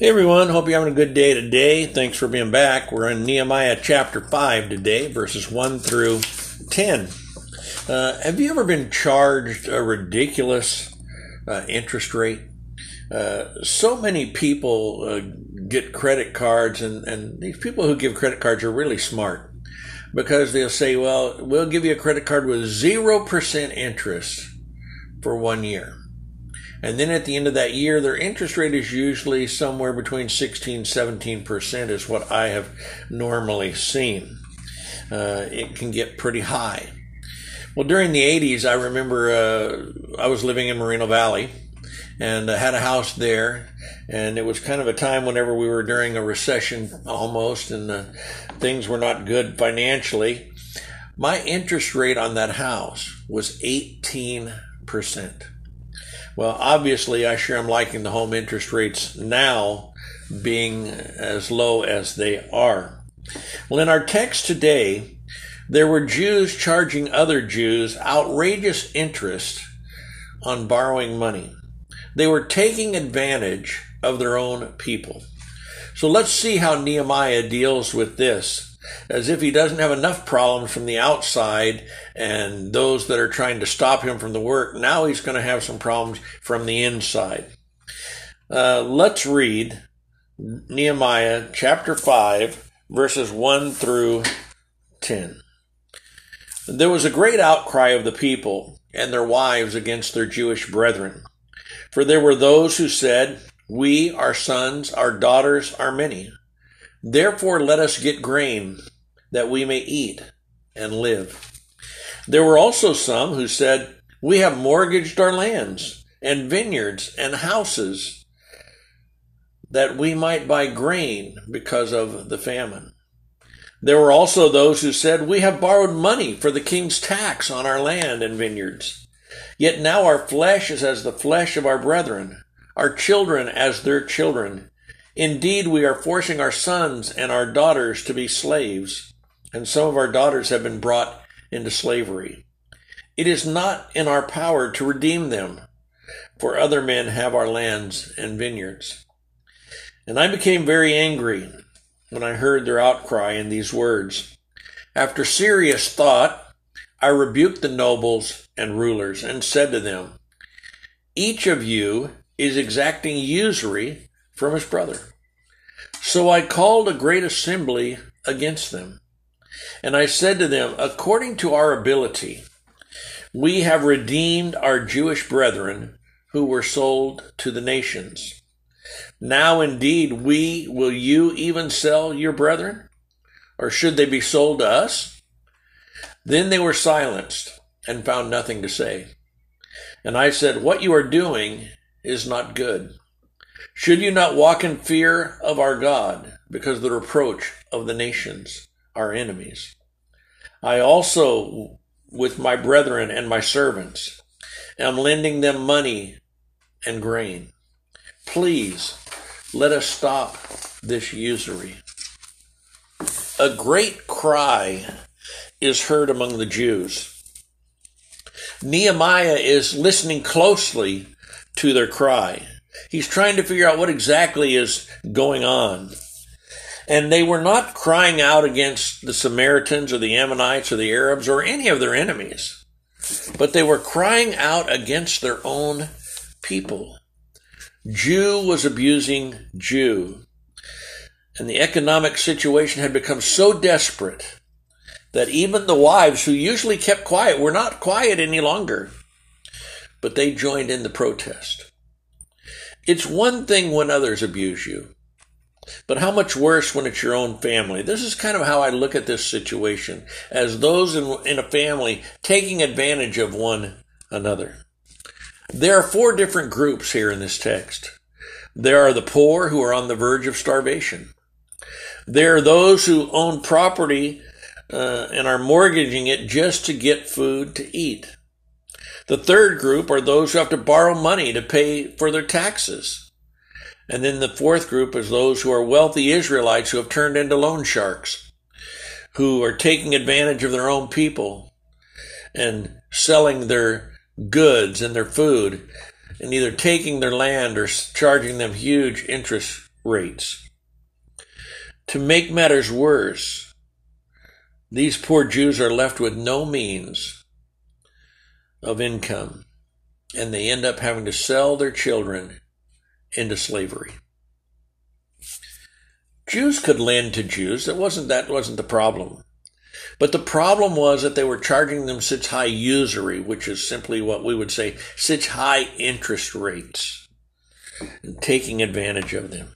Hey everyone, hope you're having a good day today. Thanks for being back. We're in Nehemiah chapter 5 today, verses 1 through 10. Uh, have you ever been charged a ridiculous uh, interest rate? Uh, so many people uh, get credit cards, and, and these people who give credit cards are really smart because they'll say, Well, we'll give you a credit card with 0% interest for one year. And then at the end of that year, their interest rate is usually somewhere between 16 17% is what I have normally seen. Uh, it can get pretty high. Well, during the 80s, I remember uh, I was living in Moreno Valley and I had a house there. And it was kind of a time whenever we were during a recession almost and uh, things were not good financially. My interest rate on that house was 18%. Well, obviously, I sure am liking the home interest rates now being as low as they are. Well, in our text today, there were Jews charging other Jews outrageous interest on borrowing money. They were taking advantage of their own people. So let's see how Nehemiah deals with this as if he doesn't have enough problems from the outside and those that are trying to stop him from the work. Now he's going to have some problems from the inside. Uh, let's read Nehemiah chapter 5, verses 1 through 10. There was a great outcry of the people and their wives against their Jewish brethren. For there were those who said, We, our sons, our daughters are many. Therefore, let us get grain that we may eat and live. There were also some who said, We have mortgaged our lands and vineyards and houses that we might buy grain because of the famine. There were also those who said, We have borrowed money for the king's tax on our land and vineyards. Yet now our flesh is as the flesh of our brethren, our children as their children Indeed, we are forcing our sons and our daughters to be slaves, and some of our daughters have been brought into slavery. It is not in our power to redeem them, for other men have our lands and vineyards. And I became very angry when I heard their outcry in these words. After serious thought, I rebuked the nobles and rulers and said to them, Each of you is exacting usury from his brother. So I called a great assembly against them. And I said to them, According to our ability, we have redeemed our Jewish brethren who were sold to the nations. Now indeed, we, will you even sell your brethren? Or should they be sold to us? Then they were silenced and found nothing to say. And I said, What you are doing is not good. Should you not walk in fear of our God because the reproach of the nations, are enemies? I also, with my brethren and my servants, am lending them money and grain. Please let us stop this usury. A great cry is heard among the Jews. Nehemiah is listening closely to their cry. He's trying to figure out what exactly is going on. And they were not crying out against the Samaritans or the Ammonites or the Arabs or any of their enemies, but they were crying out against their own people. Jew was abusing Jew. And the economic situation had become so desperate that even the wives who usually kept quiet were not quiet any longer, but they joined in the protest. It's one thing when others abuse you, but how much worse when it's your own family? This is kind of how I look at this situation as those in, in a family taking advantage of one another. There are four different groups here in this text. There are the poor who are on the verge of starvation. There are those who own property uh, and are mortgaging it just to get food to eat. The third group are those who have to borrow money to pay for their taxes. And then the fourth group is those who are wealthy Israelites who have turned into loan sharks, who are taking advantage of their own people and selling their goods and their food and either taking their land or charging them huge interest rates. To make matters worse, these poor Jews are left with no means of income, and they end up having to sell their children into slavery. Jews could lend to Jews. That wasn't that wasn't the problem. But the problem was that they were charging them such high usury, which is simply what we would say such high interest rates, and taking advantage of them.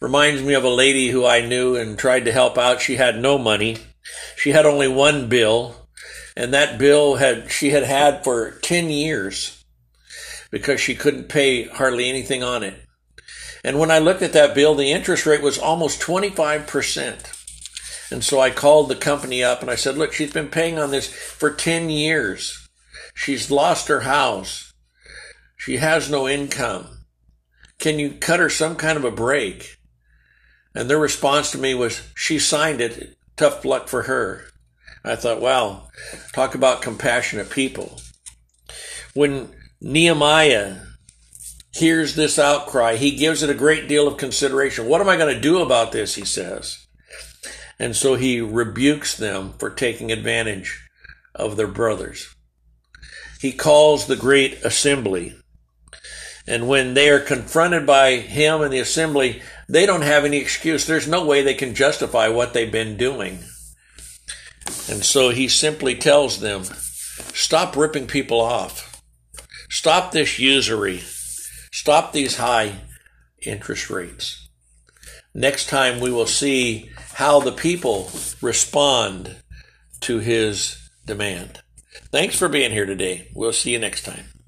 Reminds me of a lady who I knew and tried to help out. She had no money. She had only one bill, and that bill had she had had for 10 years because she couldn't pay hardly anything on it. And when I looked at that bill, the interest rate was almost 25%. And so I called the company up and I said, look, she's been paying on this for 10 years. She's lost her house. She has no income. Can you cut her some kind of a break? And their response to me was, she signed it. Tough luck for her. I thought, wow, talk about compassionate people. When Nehemiah hears this outcry, he gives it a great deal of consideration. What am I going to do about this? He says. And so he rebukes them for taking advantage of their brothers. He calls the great assembly. And when they are confronted by him and the assembly, they don't have any excuse. There's no way they can justify what they've been doing. And so he simply tells them, stop ripping people off. Stop this usury. Stop these high interest rates. Next time we will see how the people respond to his demand. Thanks for being here today. We'll see you next time.